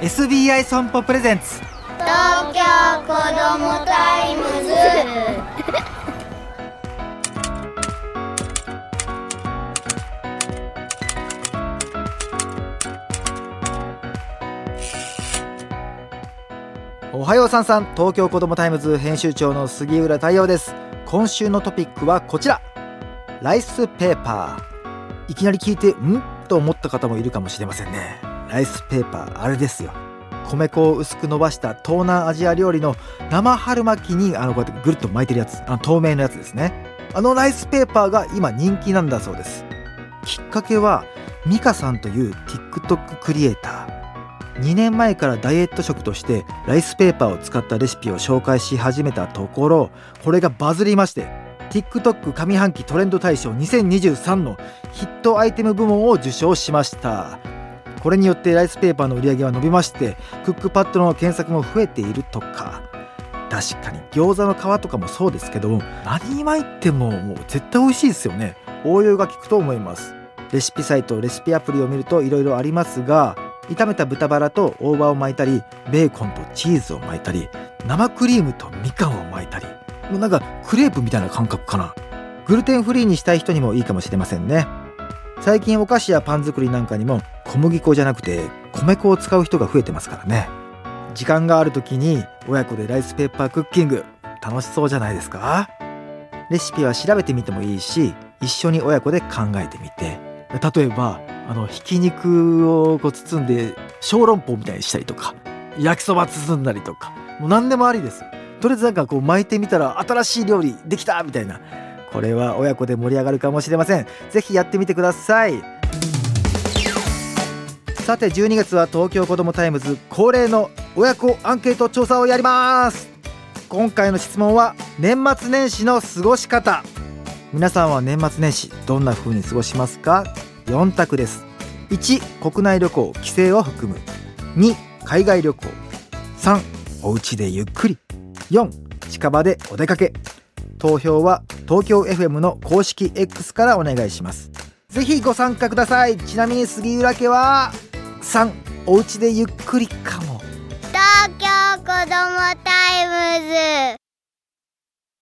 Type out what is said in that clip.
SBI 損保プレゼンツ。東京子どもタイムズ。おはようさんさん。東京子どもタイムズ編集長の杉浦太陽です。今週のトピックはこちら。ライスペーパー。いきなり聞いてん？と思った方もいるかもしれませんねライスペーパーあれですよ。米粉を薄く伸ばした東南アジア料理の生春巻きにあのこうやってぐるっと巻いてるやつ。あの透明のやつですね。あのライスペーパーが今人気なんだそうです。きっかけはミカさんという TikTok クリエイター。2年前からダイエット食としてライスペーパーを使ったレシピを紹介し始めたところこれがバズりまして TikTok 上半期トレンド大賞2023のヒットアイテム部門を受賞しました。これによってライスペーパーの売り上げは伸びましてクックパッドの検索も増えているとか。確かに餃子の皮とかもそうですけど何巻いてももう絶対美味しいですよね。応用が効くと思います。レシピサイトレシピアプリを見るといろいろありますが炒めた豚バラと大葉を巻いたりベーコンとチーズを巻いたり生クリームとみかんを巻いたり。もうなんかクレープみたいな感覚かな。グルテンフリーにしたい人にもいいかもしれませんね。最近お菓子やパン作りなんかにも小麦粉じゃなくて米粉を使う人が増えてますからね。時間がある時に親子でライスペーパークッキング楽しそうじゃないですか？レシピは調べてみてもいいし一緒に親子で考えてみて。例えばあのひき肉をこう包んで小籠包みたいにしたりとか焼きそば包んだりとか。もう何でもありです。とりあえずなんかこう巻いてみたら新しい料理できたみたいな。これは親子で盛り上がるかもしれません。ぜひやってみてください。さて12月は東京子どもタイムズ恒例の親子アンケート調査をやります。今回の質問は年末年始の過ごし方。皆さんは年末年始どんな風に過ごしますか？4択です。1国内旅行帰省を含む。2海外旅行。3お家でゆっくり。4近場でお出かけ。投票は東京 FM の公式 X からお願いします。ぜひご参加ください。ちなみに杉浦家は3お家でゆっくりかも。東京子どもタイムズ。